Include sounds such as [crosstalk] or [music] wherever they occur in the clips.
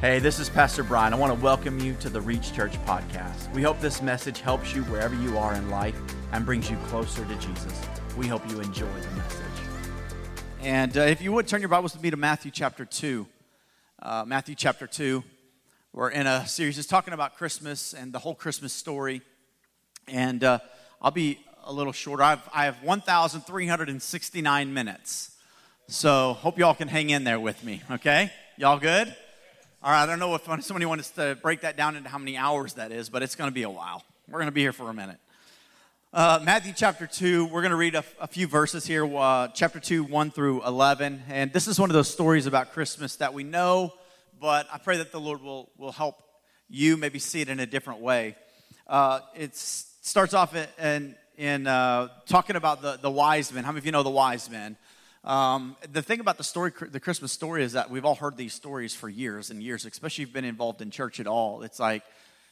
Hey, this is Pastor Bryan. I want to welcome you to the Reach Church podcast. We hope this message helps you wherever you are in life and brings you closer to Jesus. We hope you enjoy the message. And uh, if you would turn your Bibles with me to Matthew chapter 2. Uh, Matthew chapter 2. We're in a series just talking about Christmas and the whole Christmas story. And uh, I'll be a little shorter. I've, I have 1,369 minutes. So hope y'all can hang in there with me, okay? Y'all good? All right, I don't know if [laughs] somebody wants to break that down into how many hours that is, but it's going to be a while. We're going to be here for a minute. Uh, Matthew chapter 2, we're going to read a, a few verses here, uh, chapter 2, 1 through 11. And this is one of those stories about Christmas that we know, but I pray that the Lord will, will help you maybe see it in a different way. Uh, it starts off in, in uh, talking about the, the wise men. How many of you know the wise men? Um, the thing about the story, the Christmas story, is that we've all heard these stories for years and years, especially if you've been involved in church at all. It's like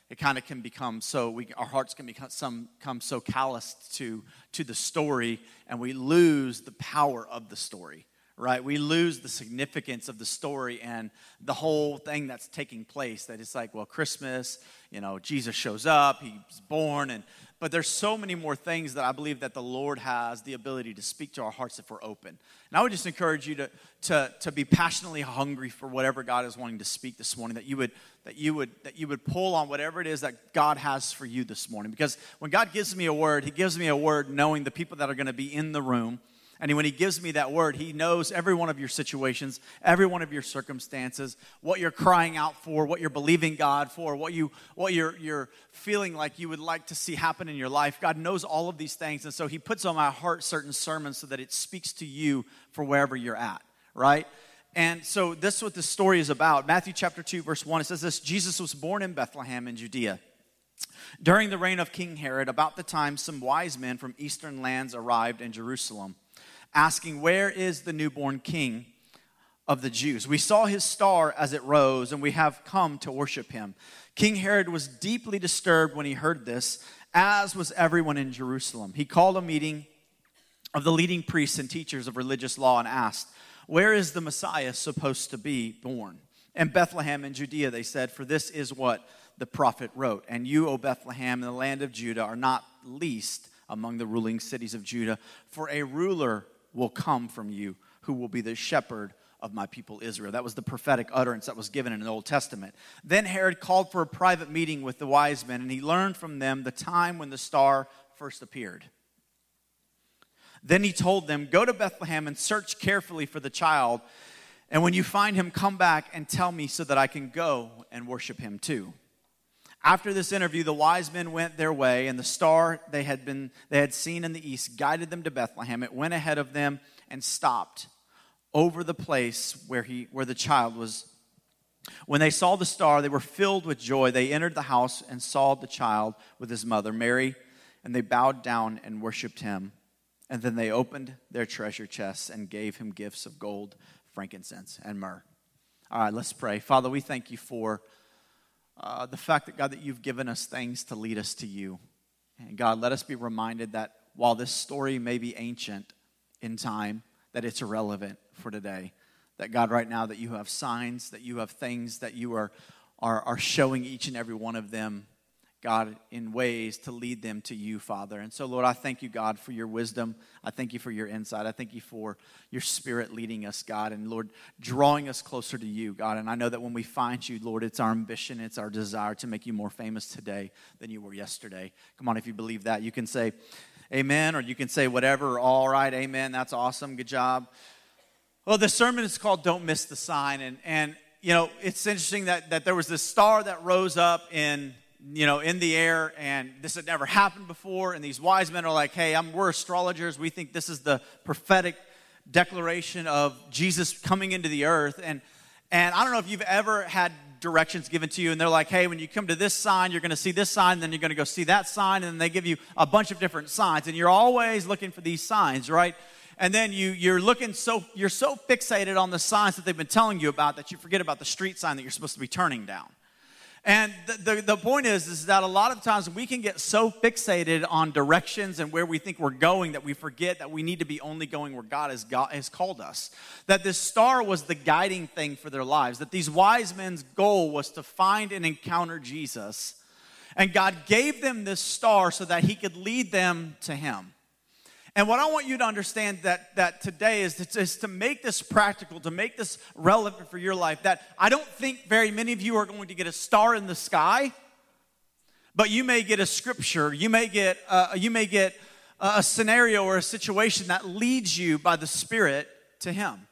it kind of can become so we, our hearts can become some come so calloused to to the story, and we lose the power of the story. Right? We lose the significance of the story and the whole thing that's taking place. That it's like, well, Christmas, you know, Jesus shows up, he's born, and but there's so many more things that I believe that the Lord has the ability to speak to our hearts if we're open. And I would just encourage you to, to, to be passionately hungry for whatever God is wanting to speak this morning, that you would that you would that you would pull on whatever it is that God has for you this morning. Because when God gives me a word, He gives me a word knowing the people that are going to be in the room and when he gives me that word, he knows every one of your situations, every one of your circumstances, what you're crying out for, what you're believing God for, what you what you're you're feeling like you would like to see happen in your life. God knows all of these things, and so he puts on my heart certain sermons so that it speaks to you for wherever you're at, right? And so this is what the story is about. Matthew chapter 2 verse 1 it says this, Jesus was born in Bethlehem in Judea. During the reign of King Herod, about the time some wise men from eastern lands arrived in Jerusalem asking, Where is the newborn king of the Jews? We saw his star as it rose, and we have come to worship him. King Herod was deeply disturbed when he heard this, as was everyone in Jerusalem. He called a meeting of the leading priests and teachers of religious law and asked, Where is the Messiah supposed to be born? In Bethlehem in Judea, they said, For this is what the prophet wrote. And you, O Bethlehem, in the land of Judah, are not least among the ruling cities of Judah, for a ruler will come from you, who will be the shepherd of my people Israel. That was the prophetic utterance that was given in the Old Testament. Then Herod called for a private meeting with the wise men, and he learned from them the time when the star first appeared. Then he told them, Go to Bethlehem and search carefully for the child, and when you find him, come back and tell me so that I can go and worship him too. After this interview, the wise men went their way, and the star they had, been, they had seen in the east guided them to Bethlehem. It went ahead of them and stopped over the place where, he, where the child was. When they saw the star, they were filled with joy. They entered the house and saw the child with his mother, Mary, and they bowed down and worshiped him. And then they opened their treasure chests and gave him gifts of gold, frankincense, and myrrh. All right, let's pray. Father, we thank you for uh, the fact that, God, that you've given us things to lead us to you. And God, let us be reminded that while this story may be ancient in time, that it's irrelevant for today. That God, right now, that you have signs, that you have things that you are, are, are showing each and every one of them God, in ways to lead them to you, Father. And so, Lord, I thank you, God, for your wisdom. I thank you for your insight. I thank you for your spirit leading us, God, and Lord, drawing us closer to you, God. And I know that when we find you, Lord, it's our ambition, it's our desire to make you more famous today than you were yesterday. Come on, if you believe that, you can say amen, or you can say whatever, all right, amen, that's awesome, good job. Well, the sermon is called Don't Miss the Sign. And, and you know, it's interesting that, that there was this star that rose up in you know, in the air, and this had never happened before. And these wise men are like, hey, I'm, we're astrologers. We think this is the prophetic declaration of Jesus coming into the earth. And, and I don't know if you've ever had directions given to you, and they're like, hey, when you come to this sign, you're going to see this sign, then you're going to go see that sign, and then they give you a bunch of different signs. And you're always looking for these signs, right? and then you, you're looking so you're so fixated on the signs that they've been telling you about that you forget about the street sign that you're supposed to be turning down And the, the, the, point is, is that a lot of times we can get so fixated on directions and where we think we're going that we forget that we need to be only going where God has, God has called us. That this star was the guiding thing for their lives, that these wise men's goal was to find and encounter Jesus. And God gave them this star so that He could lead them to Him. And what I want you to understand that, that today is to, is to make this practical, to make this relevant for your life. That I don't think very many of you are going to get a star in the sky, but you may get a scripture, you may get, uh, you may get a scenario or a situation that leads you by the Spirit to Him.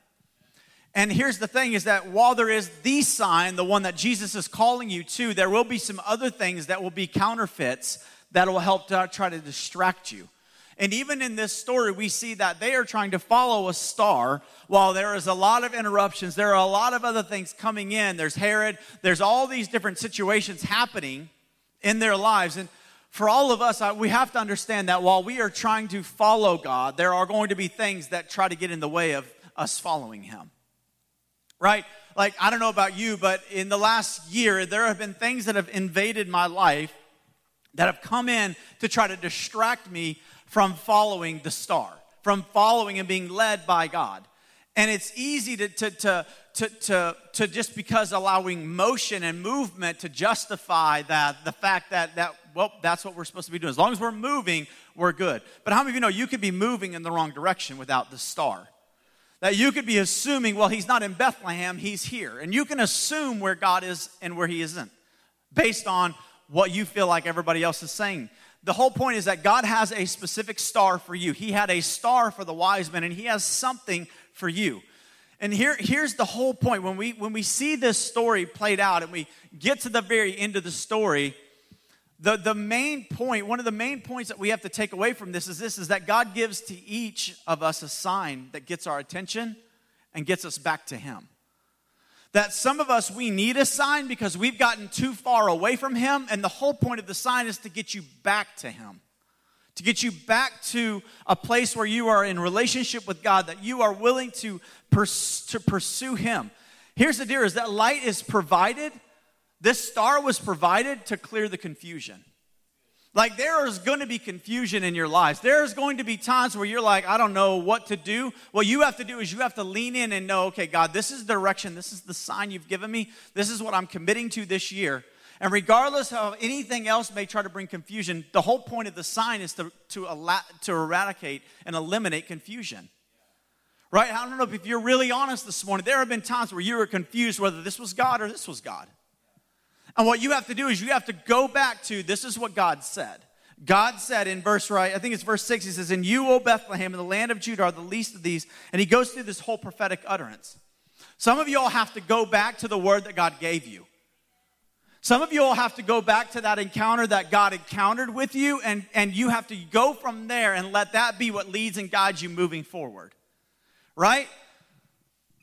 And here's the thing is that while there is the sign, the one that Jesus is calling you to, there will be some other things that will be counterfeits that will help to try to distract you. And even in this story, we see that they are trying to follow a star while there is a lot of interruptions. There are a lot of other things coming in. There's Herod, there's all these different situations happening in their lives. And for all of us, we have to understand that while we are trying to follow God, there are going to be things that try to get in the way of us following Him. Right? Like, I don't know about you, but in the last year, there have been things that have invaded my life that have come in to try to distract me from following the star, from following and being led by God. And it's easy to, to, to, to, to, to just because allowing motion and movement to justify that, the fact that, that, well, that's what we're supposed to be doing. As long as we're moving, we're good. But how many of you know you could be moving in the wrong direction without the star? That you could be assuming, well, he's not in Bethlehem, he's here. And you can assume where God is and where he isn't based on what you feel like everybody else is saying the whole point is that God has a specific star for you. He had a star for the wise men, and He has something for you. And here, here's the whole point. When we, when we see this story played out and we get to the very end of the story, the, the main point, one of the main points that we have to take away from this is this is that God gives to each of us a sign that gets our attention and gets us back to Him that some of us we need a sign because we've gotten too far away from him and the whole point of the sign is to get you back to him. To get you back to a place where you are in relationship with god that you are willing to, pers- to pursue him. Here's the deal is that light is provided. This star was provided to clear the confusion like there is going to be confusion in your lives. There's going to be times where you're like, I don't know what to do. What you have to do is you have to lean in and know, okay, God, this is the direction. This is the sign you've given me. This is what I'm committing to this year. And regardless of anything else may try to bring confusion, the whole point of the sign is to, to, to eradicate and eliminate confusion. Right? I don't know if you're really honest this morning. There have been times where you were confused whether this was God or this was God. And what you have to do is you have to go back to this is what God said. God said in verse right, I think it's verse 6, he says, And you, O Bethlehem, in the land of Judah, are the least of these. And he goes through this whole prophetic utterance. Some of you all have to go back to the word that God gave you. Some of you all have to go back to that encounter that God encountered with you, and, and you have to go from there and let that be what leads and guides you moving forward. Right?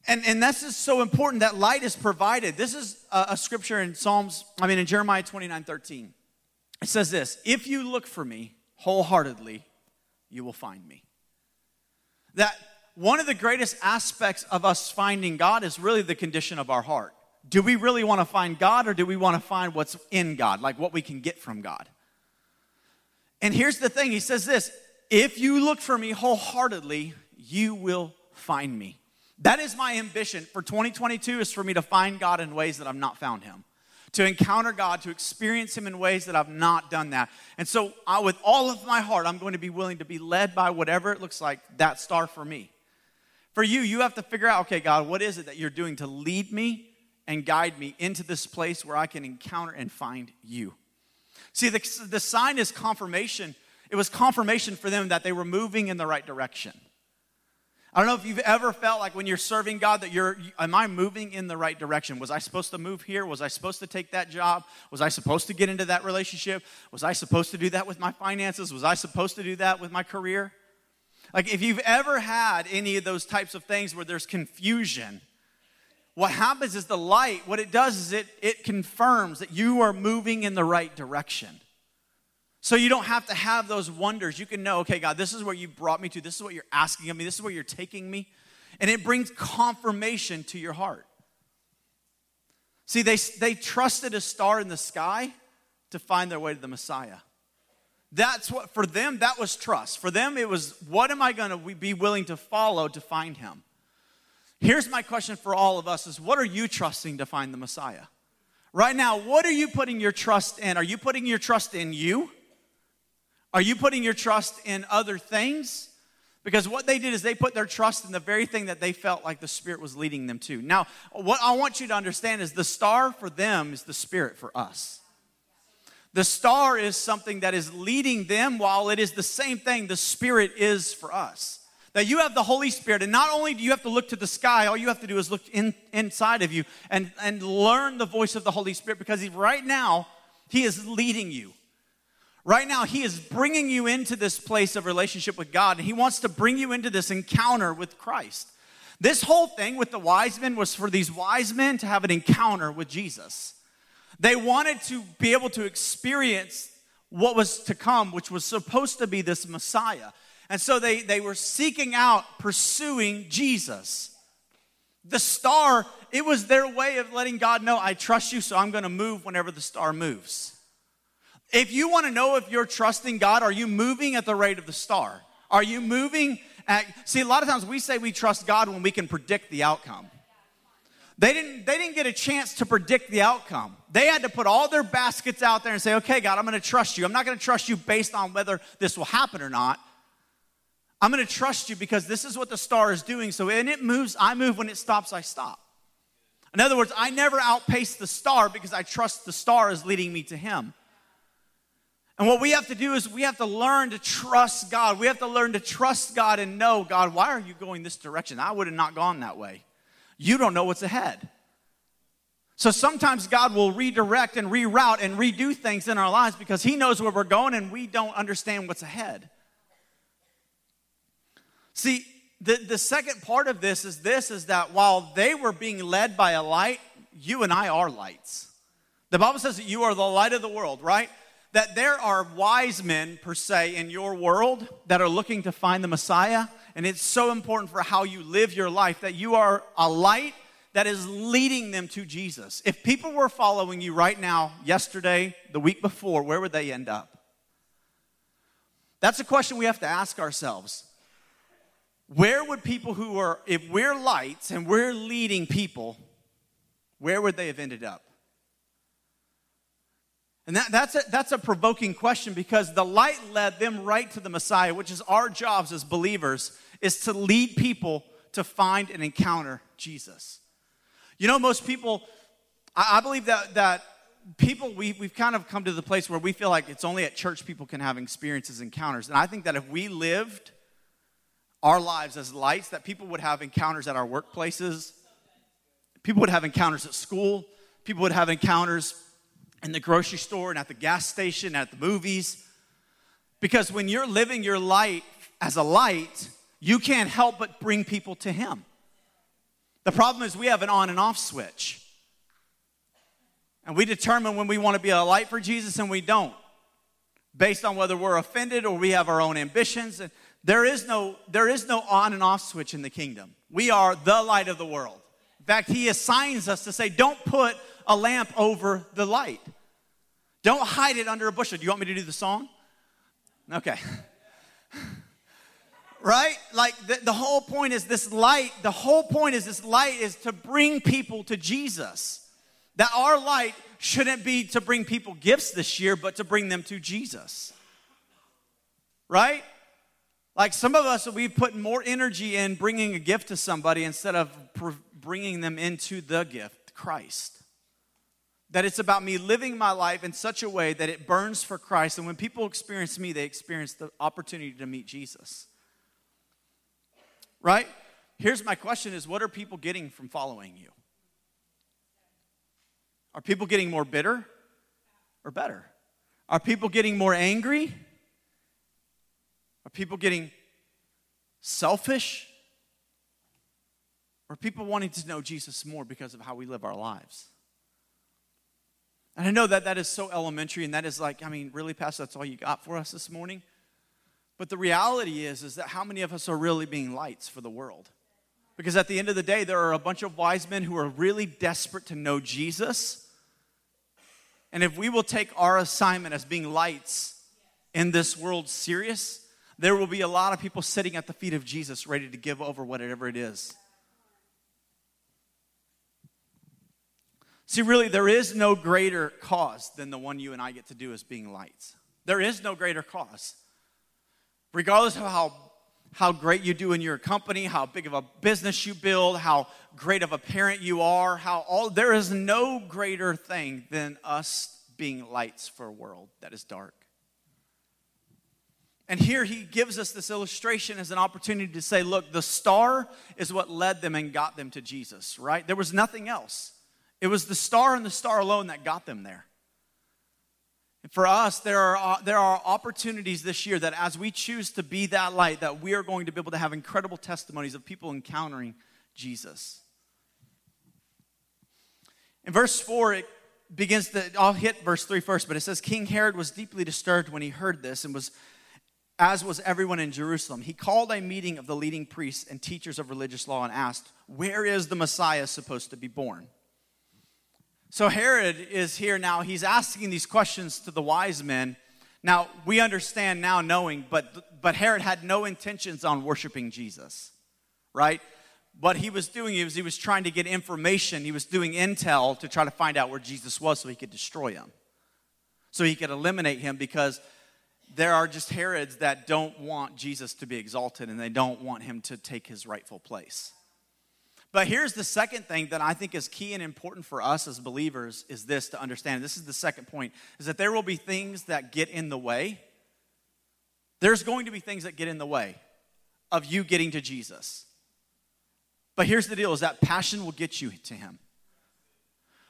And, and this is so important that light is provided. This is a, a scripture in Psalms, I mean, in Jeremiah 29 13. It says this If you look for me wholeheartedly, you will find me. That one of the greatest aspects of us finding God is really the condition of our heart. Do we really want to find God or do we want to find what's in God, like what we can get from God? And here's the thing He says this if you look for me wholeheartedly, you will find me. That is my ambition for 2022 is for me to find God in ways that I've not found him. To encounter God, to experience him in ways that I've not done that. And so I, with all of my heart, I'm going to be willing to be led by whatever it looks like that star for me. For you, you have to figure out, okay, God, what is it that you're doing to lead me and guide me into this place where I can encounter and find you? See, the, the sign is confirmation. It was confirmation for them that they were moving in the right direction. I don't know if you've ever felt like when you're serving God that you're, am I moving in the right direction? Was I supposed to move here? Was I supposed to take that job? Was I supposed to get into that relationship? Was I supposed to do that with my finances? Was I supposed to do that with my career? Like, if you've ever had any of those types of things where there's confusion, what happens is the light, what it does is it, it confirms that you are moving in the right direction. So you don't have to have those wonders. You can know, okay, God, this is where you brought me to. This is what you're asking of me. This is where you're taking me. And it brings confirmation to your heart. See, they, they trusted a star in the sky to find their way to the Messiah. That's what, for them, that was trust. For them, it was, what am I going to be willing to follow to find him? Here's my question for all of us is what are you trusting to find the Messiah? Right now, what are you putting your trust in? Are you putting your trust in you? Are you putting your trust in other things? Because what they did is they put their trust in the very thing that they felt like the Spirit was leading them to. Now, what I want you to understand is the star for them is the Spirit for us. The star is something that is leading them, while it is the same thing the Spirit is for us. That you have the Holy Spirit, and not only do you have to look to the sky, all you have to do is look in, inside of you and, and learn the voice of the Holy Spirit because he, right now, He is leading you. Right now, He is bringing you into this place of relationship with God, and He wants to bring you into this encounter with Christ. This whole thing with the wise men was for these wise men to have an encounter with Jesus. They wanted to be able to experience what was to come, which was supposed to be this Messiah. And so they, they were seeking out, pursuing Jesus. The star, it was their way of letting God know, I trust you, so I'm going to move whenever the star moves. If you want to know if you're trusting God, are you moving at the rate of the star? Are you moving at, see, a lot of times we say we trust God when we can predict the outcome. They didn't, they didn't get a chance to predict the outcome. They had to put all their baskets out there and say, okay, God, I'm going to trust you. I'm not going to trust you based on whether this will happen or not. I'm going to trust you because this is what the star is doing. So when it moves, I move. When it stops, I stop. In other words, I never outpace the star because I trust the star is leading me to Him. And what we have to do is we have to learn to trust God. We have to learn to trust God and know, God, why are you going this direction? I would have not gone that way. You don't know what's ahead. So sometimes God will redirect and reroute and redo things in our lives because He knows where we're going and we don't understand what's ahead. See, the, the second part of this is this is that while they were being led by a light, you and I are lights. The Bible says that you are the light of the world, right? That there are wise men, per se, in your world that are looking to find the Messiah. And it's so important for how you live your life that you are a light that is leading them to Jesus. If people were following you right now, yesterday, the week before, where would they end up? That's a question we have to ask ourselves. Where would people who are, if we're lights and we're leading people, where would they have ended up? And that, that's, a, that's a provoking question because the light led them right to the Messiah, which is our jobs as believers, is to lead people to find and encounter Jesus. You know, most people, I, I believe that, that people, we, we've kind of come to the place where we feel like it's only at church people can have experiences, encounters. And I think that if we lived our lives as lights, that people would have encounters at our workplaces, people would have encounters at school, people would have encounters in the grocery store and at the gas station, at the movies. Because when you're living your light as a light, you can't help but bring people to Him. The problem is we have an on and off switch. And we determine when we want to be a light for Jesus and we don't, based on whether we're offended or we have our own ambitions. There is no, there is no on and off switch in the kingdom. We are the light of the world. In fact, he assigns us to say, don't put a lamp over the light. Don't hide it under a bushel. Do you want me to do the song? Okay. [laughs] right? Like the, the whole point is this light, the whole point is this light is to bring people to Jesus. That our light shouldn't be to bring people gifts this year, but to bring them to Jesus. Right? Like some of us, we put more energy in bringing a gift to somebody instead of bringing them into the gift, Christ. That it's about me living my life in such a way that it burns for Christ. And when people experience me, they experience the opportunity to meet Jesus. Right? Here's my question is what are people getting from following you? Are people getting more bitter or better? Are people getting more angry are people getting selfish? Or people wanting to know Jesus more because of how we live our lives? And I know that that is so elementary, and that is like, I mean, really, Pastor, that's all you got for us this morning? But the reality is, is that how many of us are really being lights for the world? Because at the end of the day, there are a bunch of wise men who are really desperate to know Jesus. And if we will take our assignment as being lights in this world serious, there will be a lot of people sitting at the feet of Jesus ready to give over whatever it is. See, really, there is no greater cause than the one you and I get to do as being lights. There is no greater cause. Regardless of how how great you do in your company, how big of a business you build, how great of a parent you are, how all there is no greater thing than us being lights for a world that is dark. And here he gives us this illustration as an opportunity to say, look, the star is what led them and got them to Jesus, right? There was nothing else. It was the star and the star alone that got them there. And For us, there are, uh, there are opportunities this year that as we choose to be that light, that we are going to be able to have incredible testimonies of people encountering Jesus. In verse 4, it begins to, I'll hit verse 3 first, but it says, King Herod was deeply disturbed when he heard this and was, as was everyone in Jerusalem. He called a meeting of the leading priests and teachers of religious law and asked, Where is the Messiah supposed to be born? So Herod is here now. He's asking these questions to the wise men. Now, we understand now knowing, but, but Herod had no intentions on worshiping Jesus, right? What he was doing is he was trying to get information. He was doing intel to try to find out where Jesus was so he could destroy him. So he could eliminate him because there are just Herods that don't want Jesus to be exalted and they don't want him to take his rightful place. But here's the second thing that I think is key and important for us as believers is this to understand. This is the second point is that there will be things that get in the way. There's going to be things that get in the way of you getting to Jesus. But here's the deal is that passion will get you to him.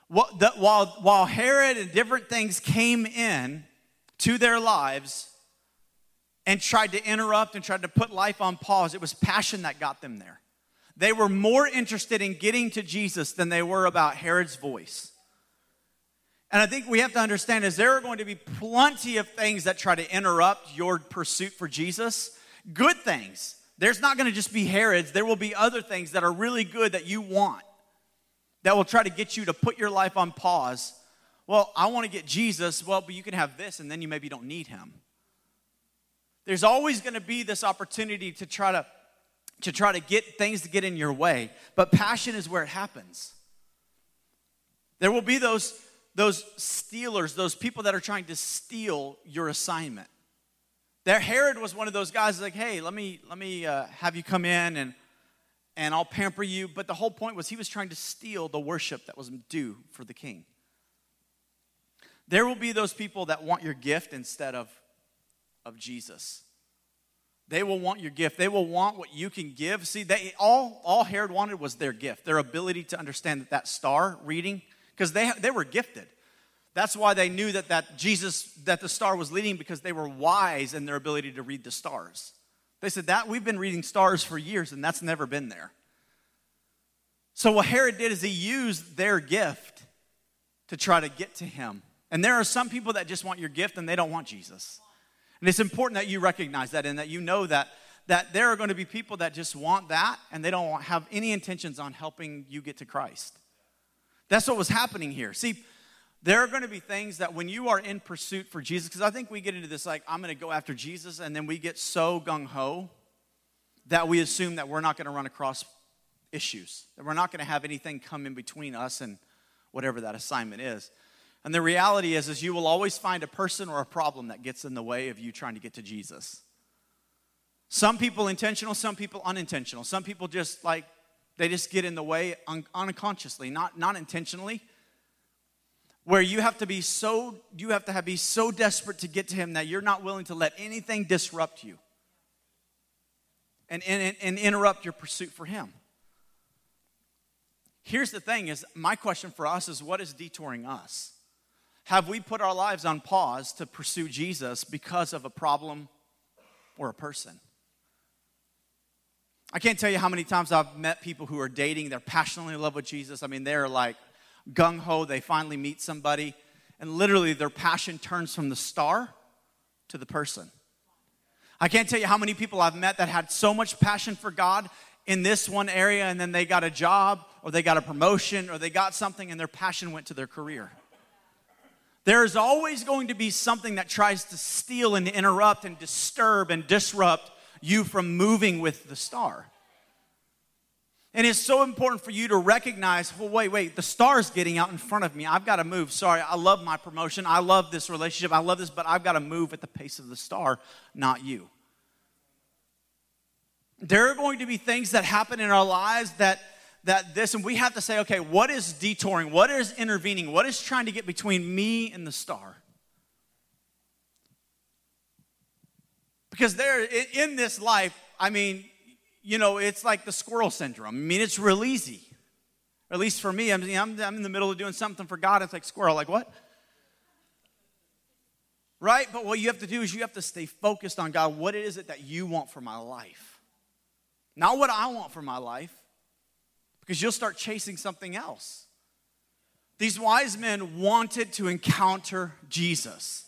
While, while Herod and different things came in to their lives and tried to interrupt and tried to put life on pause, it was passion that got them there. They were more interested in getting to Jesus than they were about Herod's voice. And I think we have to understand is there are going to be plenty of things that try to interrupt your pursuit for Jesus. Good things. There's not going to just be Herod's, there will be other things that are really good that you want that will try to get you to put your life on pause. Well, I want to get Jesus. Well, but you can have this and then you maybe don't need him. There's always going to be this opportunity to try to to try to get things to get in your way. But passion is where it happens. There will be those, those stealers, those people that are trying to steal your assignment. There, Herod was one of those guys like, hey, let me, let me uh, have you come in and, and I'll pamper you. But the whole point was he was trying to steal the worship that was due for the king. There will be those people that want your gift instead of, of Jesus. They will want your gift. They will want what you can give. See, they all all Herod wanted was their gift, their ability to understand that that star reading, because they they were gifted. That's why they knew that that Jesus that the star was leading because they were wise in their ability to read the stars. They said that we've been reading stars for years and that's never been there. So what Herod did is he used their gift to try to get to him. And there are some people that just want your gift and they don't want Jesus. And it's important that you recognize that and that you know that that there are going to be people that just want that and they don't have any intentions on helping you get to Christ. That's what was happening here. See, there are going to be things that when you are in pursuit for Jesus, because I think we get into this like, I'm going to go after Jesus, and then we get so gung ho that we assume that we're not going to run across issues, that we're not going to have anything come in between us and whatever that assignment is. And the reality is, is you will always find a person or a problem that gets in the way of you trying to get to Jesus. Some people intentional, some people unintentional. Some people just like they just get in the way un- unconsciously, not not intentionally. Where you have to be so you have to have, be so desperate to get to him that you're not willing to let anything disrupt you and, and, and interrupt your pursuit for him. Here's the thing is my question for us is what is detouring us? Have we put our lives on pause to pursue Jesus because of a problem or a person? I can't tell you how many times I've met people who are dating, they're passionately in love with Jesus. I mean, they're like gung ho, they finally meet somebody, and literally their passion turns from the star to the person. I can't tell you how many people I've met that had so much passion for God, in this one area and then they got a job or they got a promotion or they got something and their passion went to their career. There is always going to be something that tries to steal and interrupt and disturb and disrupt you from moving with the star. And it's so important for you to recognize well, wait, wait, the star's getting out in front of me. I've got to move. Sorry, I love my promotion. I love this relationship. I love this, but I've got to move at the pace of the star, not you. There are going to be things that happen in our lives that that this and we have to say okay what is detouring what is intervening what is trying to get between me and the star because there in this life i mean you know, it's like the squirrel syndrome. I mean, it's real easy. at least for me, I'm, I'm, I'm in the middle of doing something for God. It's like squirrel, like what? Right? But what you have to do is you have to stay focused on God. What is it that you want for my life? Not what I want for my life, because you'll start chasing something else. These wise men wanted to encounter Jesus.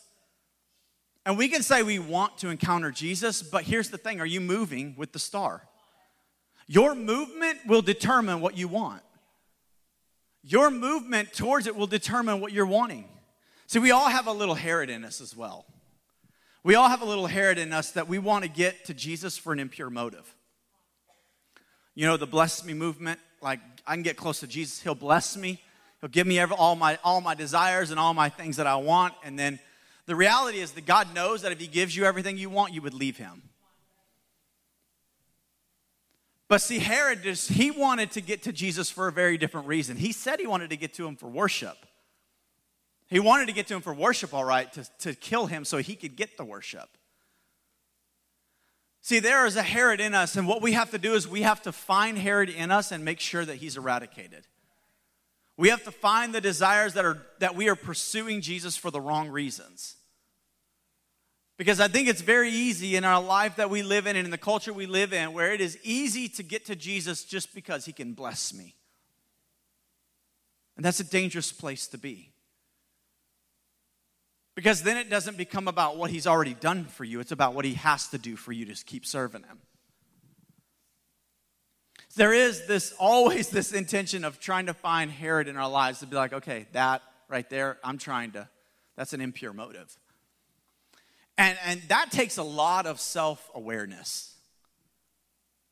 And we can say we want to encounter Jesus, but here's the thing are you moving with the star? Your movement will determine what you want. Your movement towards it will determine what you're wanting. See, we all have a little Herod in us as well. We all have a little Herod in us that we want to get to Jesus for an impure motive. You know, the bless me movement, like I can get close to Jesus, he'll bless me. He'll give me every, all, my, all my desires and all my things that I want. And then the reality is that God knows that if he gives you everything you want, you would leave him. But see, Herod just, he wanted to get to Jesus for a very different reason. He said he wanted to get to him for worship. He wanted to get to him for worship, all right, to, to kill him so he could get the worship. See, there is a Herod in us, and what we have to do is we have to find Herod in us and make sure that he's eradicated. We have to find the desires that are that we are pursuing Jesus for the wrong reasons. Because I think it's very easy in our life that we live in and in the culture we live in where it is easy to get to Jesus just because he can bless me. And that's a dangerous place to be. Because then it doesn't become about what he's already done for you, it's about what he has to do for you to keep serving him. There is this always this intention of trying to find Herod in our lives to be like, okay, that right there, I'm trying to, that's an impure motive. And, and that takes a lot of self awareness.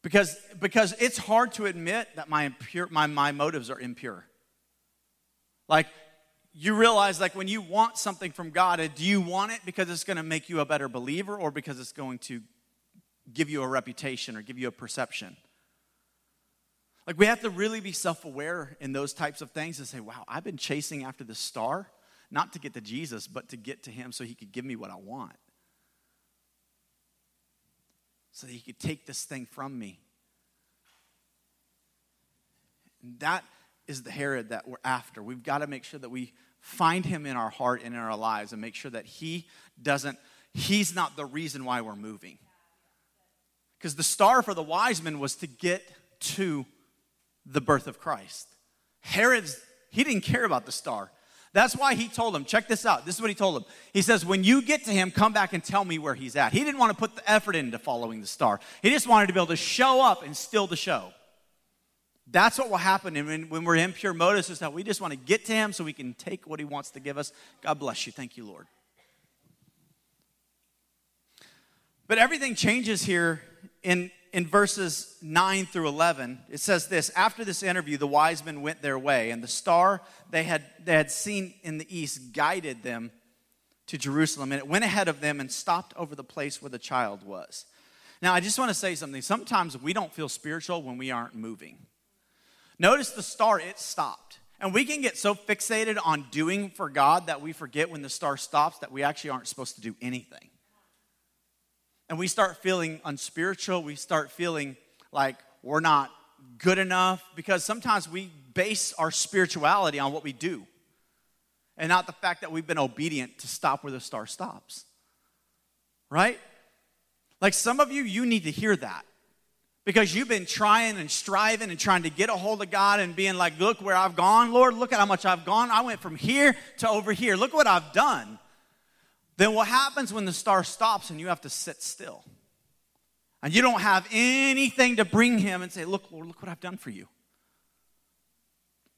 Because, because it's hard to admit that my, impure, my, my motives are impure. Like, you realize, like, when you want something from God, uh, do you want it because it's going to make you a better believer or because it's going to give you a reputation or give you a perception? Like, we have to really be self aware in those types of things and say, wow, I've been chasing after the star, not to get to Jesus, but to get to Him so He could give me what I want so that he could take this thing from me. And that is the Herod that we're after. We've got to make sure that we find him in our heart and in our lives and make sure that he doesn't, he's not the reason why we're moving. Because the star for the wise men was to get to the birth of Christ. Herod's, he didn't care about the star. That's why he told him, check this out. This is what he told him. He says, when you get to him, come back and tell me where he's at. He didn't want to put the effort into following the star, he just wanted to be able to show up and still the show. That's what will happen when, when we're in pure motives, is that we just want to get to him so we can take what he wants to give us. God bless you. Thank you, Lord. But everything changes here in in verses 9 through 11, it says this After this interview, the wise men went their way, and the star they had, they had seen in the east guided them to Jerusalem, and it went ahead of them and stopped over the place where the child was. Now, I just want to say something. Sometimes we don't feel spiritual when we aren't moving. Notice the star, it stopped. And we can get so fixated on doing for God that we forget when the star stops that we actually aren't supposed to do anything and we start feeling unspiritual, we start feeling like we're not good enough because sometimes we base our spirituality on what we do and not the fact that we've been obedient to stop where the star stops. Right? Like some of you, you need to hear that because you've been trying and striving and trying to get a hold of God and being like, look where I've gone, Lord, look at how much I've gone. I went from here to over here. Look what I've done. Then what happens when the star stops and you have to sit still? And you don't have anything to bring him and say, Look, Lord, look what I've done for you.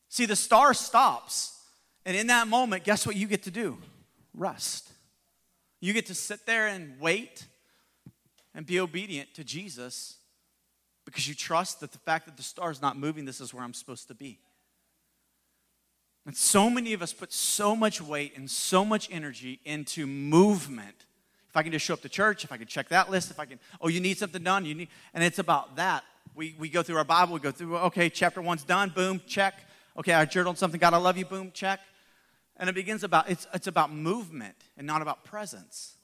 See, the star stops. And in that moment, guess what you get to do? Rest. You get to sit there and wait and be obedient to Jesus because you trust that the fact that the star is not moving, this is where I'm supposed to be. And so many of us put so much weight and so much energy into movement. If I can just show up to church, if I can check that list, if I can, oh, you need something done, you need, and it's about that. We, we go through our Bible, we go through, okay, chapter one's done, boom, check. Okay, I journaled something, God, I love you, boom, check. And it begins about, it's, it's about movement and not about presence.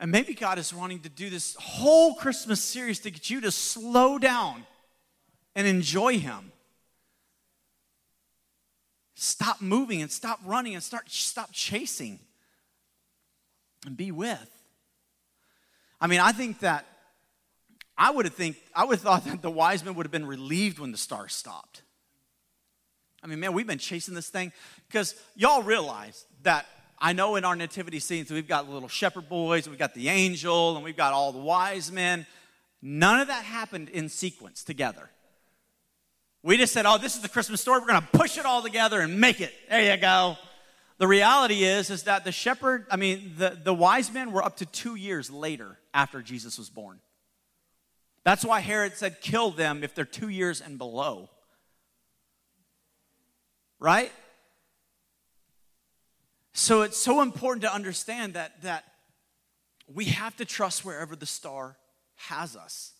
And maybe God is wanting to do this whole Christmas series to get you to slow down and enjoy Him. Stop moving and stop running and start stop chasing and be with. I mean, I think that I would have think I would have thought that the wise men would have been relieved when the star stopped. I mean, man, we've been chasing this thing because y'all realize that I know in our nativity scenes we've got little shepherd boys, we've got the angel, and we've got all the wise men. None of that happened in sequence together. We just said, oh, this is the Christmas story. We're going to push it all together and make it. There you go. The reality is, is that the shepherd, I mean, the, the wise men were up to two years later after Jesus was born. That's why Herod said, kill them if they're two years and below right? So it's so important to understand that, that we have to trust wherever the star has us.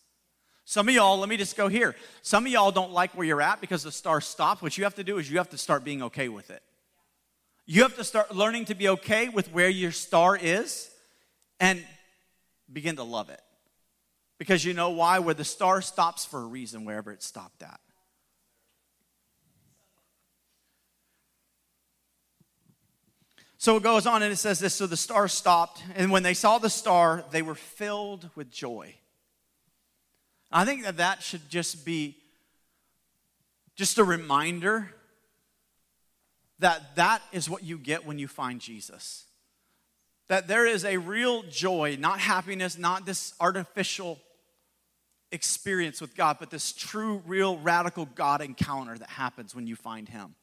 Some of y'all, let me just go here. Some of y'all don't like where you're at because the star stopped. What you have to do is you have to start being okay with it. You have to start learning to be okay with where your star is and begin to love it. Because you know why? Where the star stops for a reason, wherever it stopped at. So it goes on and it says this So the star stopped, and when they saw the star, they were filled with joy. I think that that should just be just a reminder that that is what you get when you find Jesus. That there is a real joy, not happiness, not this artificial experience with God, but this true, real, radical God encounter that happens when you find Him.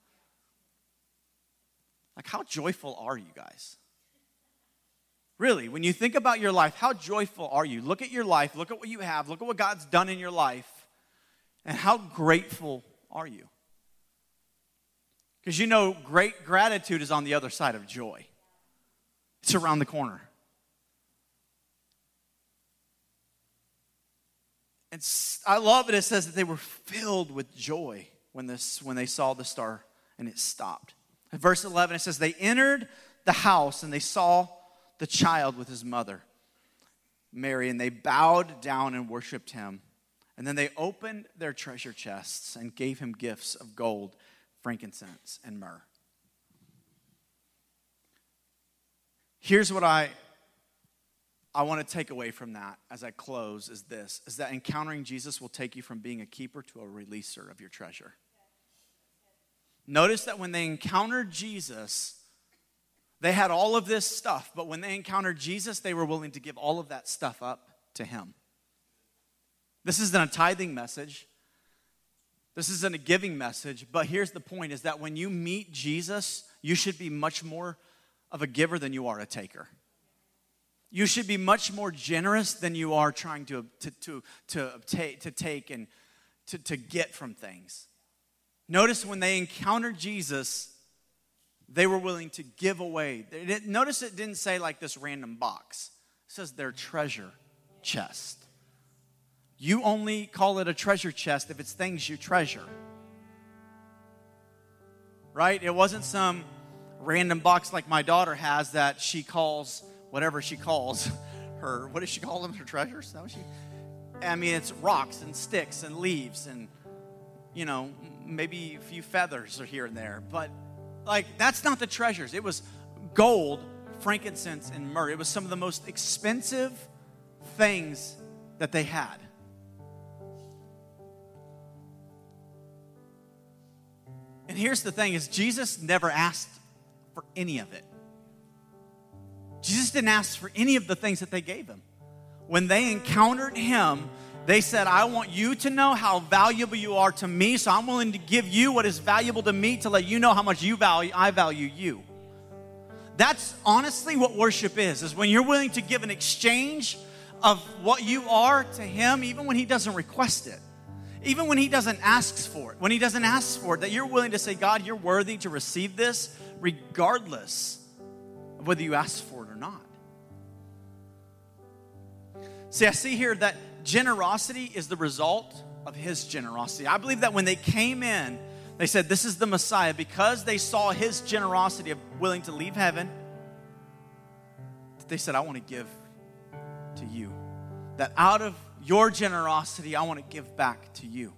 Like, how joyful are you guys? Really, when you think about your life, how joyful are you? Look at your life, look at what you have, look at what God's done in your life, and how grateful are you? Because you know, great gratitude is on the other side of joy, it's around the corner. And I love it. It says that they were filled with joy when, this, when they saw the star and it stopped. In verse 11, it says, They entered the house and they saw the child with his mother, Mary, and they bowed down and worshiped him. And then they opened their treasure chests and gave him gifts of gold, frankincense, and myrrh. Here's what I I want to take away from that as I close is this is that encountering Jesus will take you from being a keeper to a releaser of your treasure. Notice that when they encountered Jesus, they had all of this stuff, but when they encountered Jesus, they were willing to give all of that stuff up to Him. This isn't a tithing message. This isn't a giving message, but here's the point is that when you meet Jesus, you should be much more of a giver than you are a taker. You should be much more generous than you are trying to, to, to, to, to take and to, to get from things. Notice when they encountered Jesus, they were willing to give away. Notice it didn't say like this random box, it says their treasure chest. You only call it a treasure chest if it's things you treasure. Right? It wasn't some random box like my daughter has that she calls whatever she calls [laughs] her. What does she call them? Her treasures? That she? I mean, it's rocks and sticks and leaves and you know, maybe a few feathers are here and there. But like that's not the treasures. It was gold, frankincense, and myrrh. It was some of the most expensive things that they had. And here's the thing is Jesus never asked for any of it. Jesus didn't ask for any of the things that they gave him. when they encountered him, they said, I want you to know how valuable you are to me, so I'm willing to give you what is valuable to me to let you know how much you value, I value you. That's honestly what worship is, is when you're willing to give an exchange of what you are to him, even when he doesn't request it. Even when he doesn't ask for it, when he doesn't ask for it, that you're willing to say, God, you're worthy to receive this regardless of whether you ask for it or not. See, I see here that generosity is the result of his generosity. I believe that when they came in, they said, This is the Messiah, because they saw his generosity of willing to leave heaven, they said, I want to give to you. That out of your generosity, I want to give back to you.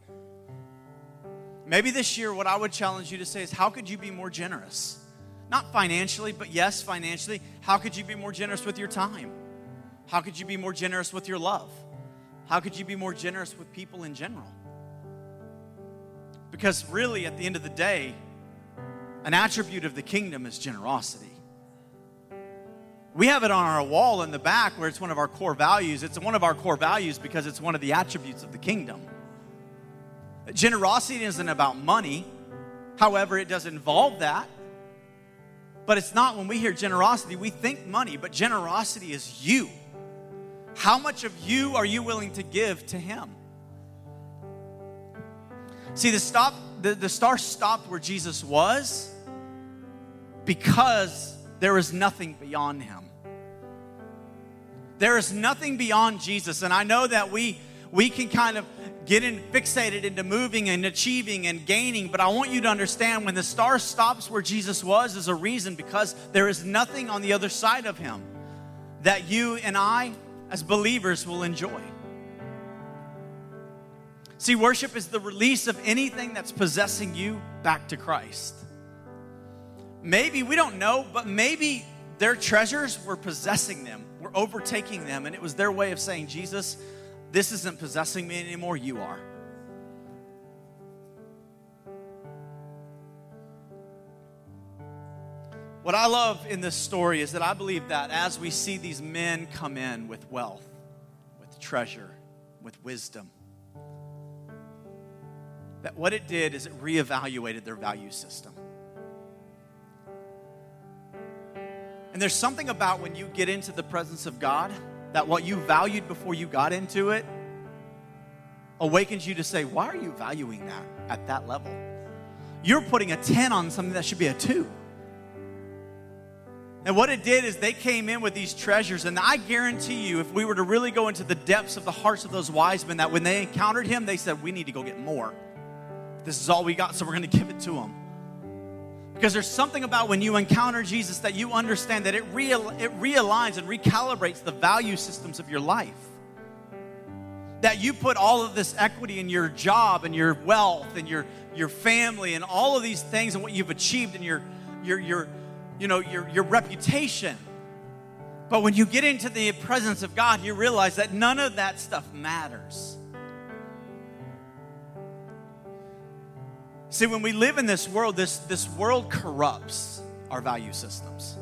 Maybe this year, what I would challenge you to say is, How could you be more generous? Not financially, but yes, financially. How could you be more generous with your time? How could you be more generous with your love? How could you be more generous with people in general? Because really, at the end of the day, an attribute of the kingdom is generosity. We have it on our wall in the back where it's one of our core values. It's one of our core values because it's one of the attributes of the kingdom. Generosity isn't about money, however, it does involve that. But it's not when we hear generosity, we think money, but generosity is you. How much of you are you willing to give to Him? See, the, stop, the, the star stopped where Jesus was because there is nothing beyond Him. There is nothing beyond Jesus. And I know that we, we can kind of get in, fixated into moving and achieving and gaining, but I want you to understand when the star stops where Jesus was, is a reason because there is nothing on the other side of Him that you and I as believers will enjoy. See, worship is the release of anything that's possessing you back to Christ. Maybe, we don't know, but maybe their treasures were possessing them, were overtaking them, and it was their way of saying, Jesus, this isn't possessing me anymore, you are. What I love in this story is that I believe that as we see these men come in with wealth, with treasure, with wisdom, that what it did is it reevaluated their value system. And there's something about when you get into the presence of God that what you valued before you got into it awakens you to say, why are you valuing that at that level? You're putting a 10 on something that should be a 2. And what it did is they came in with these treasures. And I guarantee you, if we were to really go into the depths of the hearts of those wise men, that when they encountered him, they said, We need to go get more. This is all we got, so we're going to give it to him. Because there's something about when you encounter Jesus that you understand that it, real, it realigns and recalibrates the value systems of your life. That you put all of this equity in your job and your wealth and your, your family and all of these things and what you've achieved and your, your, your, you know, your, your reputation. But when you get into the presence of God, you realize that none of that stuff matters. See, when we live in this world, this, this world corrupts our value systems.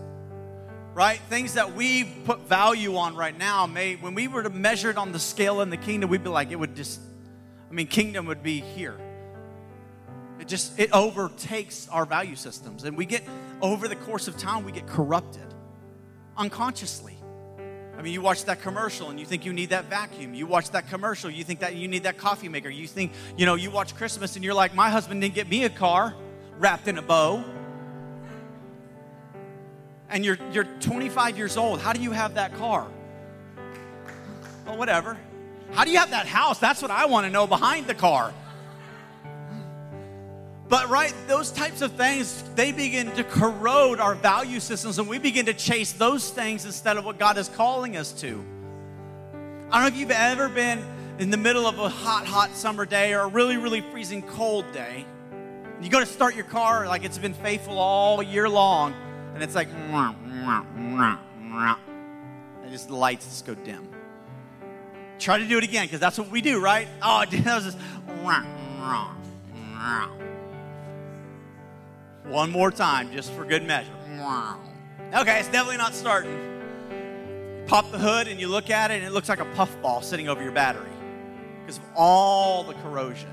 Right? Things that we put value on right now may, when we were to measure it on the scale in the kingdom, we'd be like, it would just, I mean, kingdom would be here. It just it overtakes our value systems. And we get over the course of time, we get corrupted unconsciously. I mean, you watch that commercial and you think you need that vacuum. You watch that commercial, you think that you need that coffee maker. You think, you know, you watch Christmas and you're like, my husband didn't get me a car wrapped in a bow. And you're you're 25 years old. How do you have that car? Well, whatever. How do you have that house? That's what I want to know behind the car. But, right, those types of things, they begin to corrode our value systems, and we begin to chase those things instead of what God is calling us to. I don't know if you've ever been in the middle of a hot, hot summer day or a really, really freezing cold day. You go to start your car like it's been faithful all year long, and it's like, mwah, mwah, mwah, mwah. and just the lights just go dim. Try to do it again because that's what we do, right? Oh, [laughs] that was just. Mwah, mwah, mwah. One more time, just for good measure. Okay, it's definitely not starting. pop the hood and you look at it and it looks like a puffball sitting over your battery because of all the corrosion.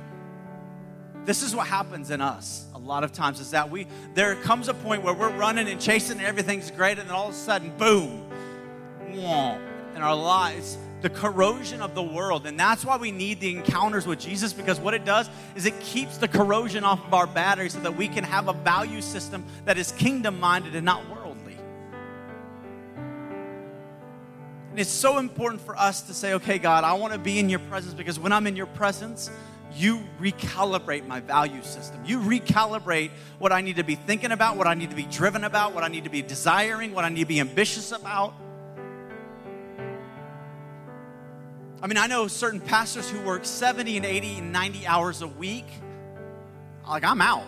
This is what happens in us a lot of times is that we there comes a point where we're running and chasing and everything's great and then all of a sudden boom in our lives the corrosion of the world and that's why we need the encounters with jesus because what it does is it keeps the corrosion off of our battery so that we can have a value system that is kingdom minded and not worldly and it's so important for us to say okay god i want to be in your presence because when i'm in your presence you recalibrate my value system. You recalibrate what I need to be thinking about, what I need to be driven about, what I need to be desiring, what I need to be ambitious about. I mean, I know certain pastors who work 70 and 80 and 90 hours a week. Like, I'm out.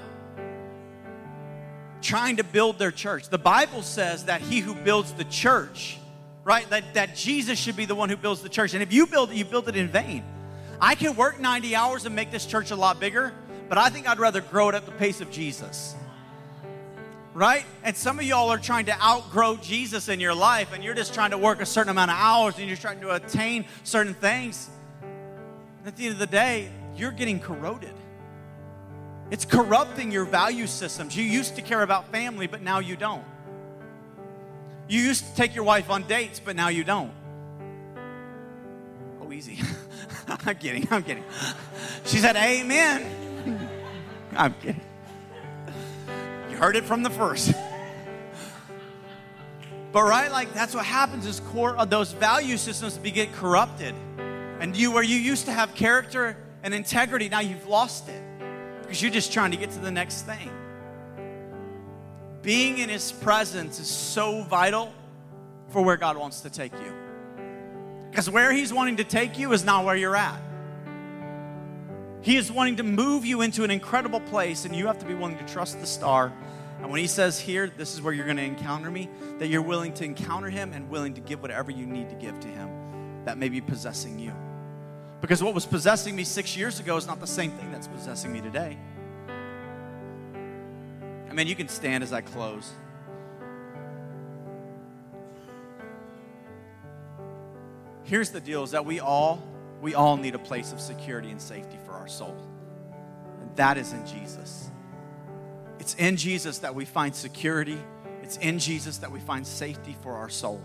Trying to build their church. The Bible says that he who builds the church, right, that, that Jesus should be the one who builds the church. And if you build it, you build it in vain. I can work 90 hours and make this church a lot bigger, but I think I'd rather grow it at the pace of Jesus. Right? And some of y'all are trying to outgrow Jesus in your life, and you're just trying to work a certain amount of hours and you're trying to attain certain things. At the end of the day, you're getting corroded. It's corrupting your value systems. You used to care about family, but now you don't. You used to take your wife on dates, but now you don't. Oh, easy. [laughs] I'm kidding. I'm kidding. She said, Amen. [laughs] I'm kidding. Heard it from the first. But right, like that's what happens is core of those value systems begin corrupted. And you where you used to have character and integrity, now you've lost it. Because you're just trying to get to the next thing. Being in his presence is so vital for where God wants to take you. Because where He's wanting to take you is not where you're at. He is wanting to move you into an incredible place, and you have to be willing to trust the star. And when He says, Here, this is where you're going to encounter me, that you're willing to encounter Him and willing to give whatever you need to give to Him that may be possessing you. Because what was possessing me six years ago is not the same thing that's possessing me today. I mean, you can stand as I close. here's the deal is that we all we all need a place of security and safety for our soul. And that is in jesus. It's in jesus that we find security. It's in jesus that we find safety for our soul.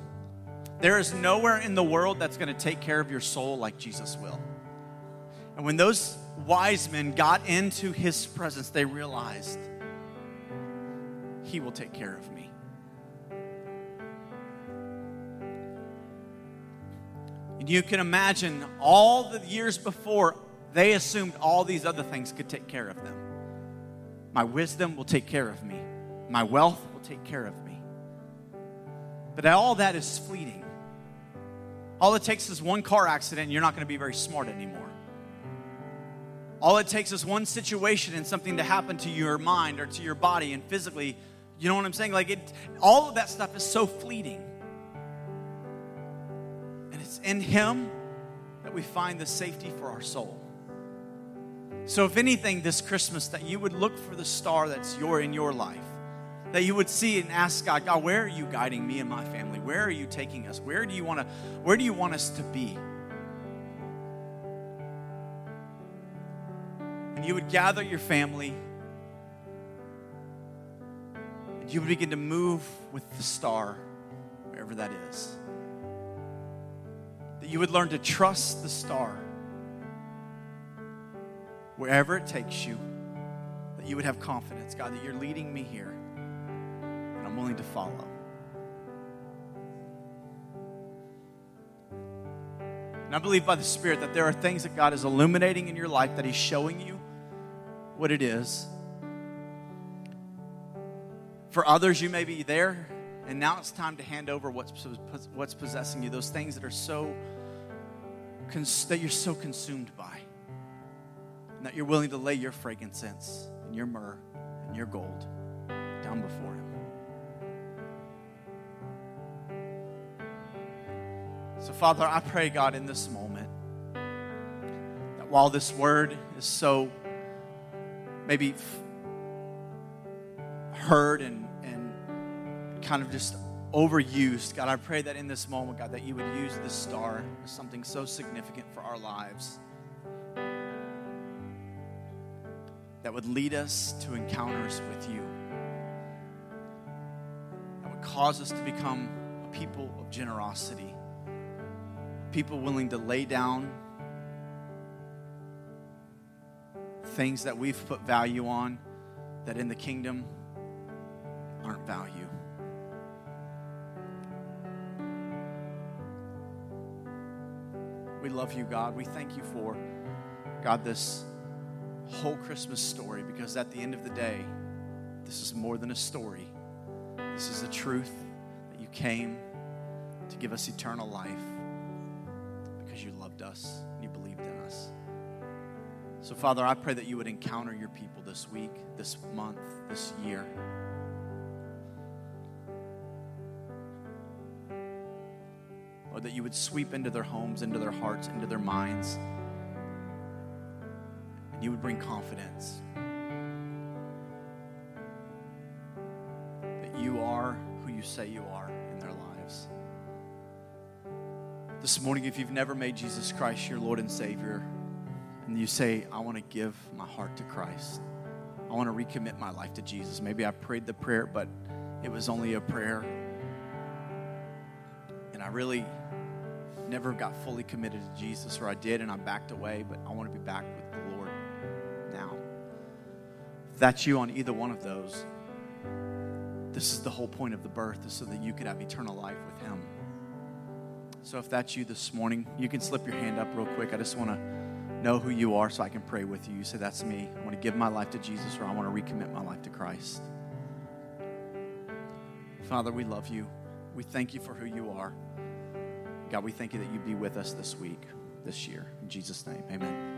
There is nowhere in the world that's going to take care of your soul like jesus will. And when those wise men got into his presence they realized he will take care of me And you can imagine all the years before, they assumed all these other things could take care of them. My wisdom will take care of me, my wealth will take care of me. But all that is fleeting. All it takes is one car accident, and you're not going to be very smart anymore. All it takes is one situation and something to happen to your mind or to your body and physically. You know what I'm saying? Like it, all of that stuff is so fleeting. In Him that we find the safety for our soul. So, if anything, this Christmas, that you would look for the star that's your in your life, that you would see and ask God, God, where are you guiding me and my family? Where are you taking us? Where do you want to? Where do you want us to be? And you would gather your family, and you would begin to move with the star, wherever that is you would learn to trust the star wherever it takes you, that you would have confidence, God, that you're leading me here and I'm willing to follow. And I believe by the Spirit that there are things that God is illuminating in your life, that He's showing you what it is. For others, you may be there and now it's time to hand over what's, what's possessing you, those things that are so that you're so consumed by. And that you're willing to lay your frankincense and your myrrh and your gold down before him. So, Father, I pray, God, in this moment, that while this word is so maybe heard and, and kind of just overused. God, I pray that in this moment, God, that you would use this star as something so significant for our lives that would lead us to encounters with you, that would cause us to become a people of generosity, people willing to lay down things that we've put value on that in the kingdom aren't value. We love you, God. We thank you for, God, this whole Christmas story because at the end of the day, this is more than a story. This is the truth that you came to give us eternal life because you loved us and you believed in us. So, Father, I pray that you would encounter your people this week, this month, this year. Or that you would sweep into their homes, into their hearts, into their minds And you would bring confidence that you are who you say you are in their lives. This morning, if you've never made Jesus Christ your Lord and Savior, and you say, I want to give my heart to Christ, I want to recommit my life to Jesus. Maybe I prayed the prayer, but it was only a prayer. Really never got fully committed to Jesus, or I did and I backed away, but I want to be back with the Lord now. If that's you on either one of those, this is the whole point of the birth, is so that you could have eternal life with Him. So if that's you this morning, you can slip your hand up real quick. I just want to know who you are so I can pray with you. You say, That's me. I want to give my life to Jesus or I want to recommit my life to Christ. Father, we love you. We thank you for who you are. God, we thank you that you be with us this week, this year. In Jesus' name, amen.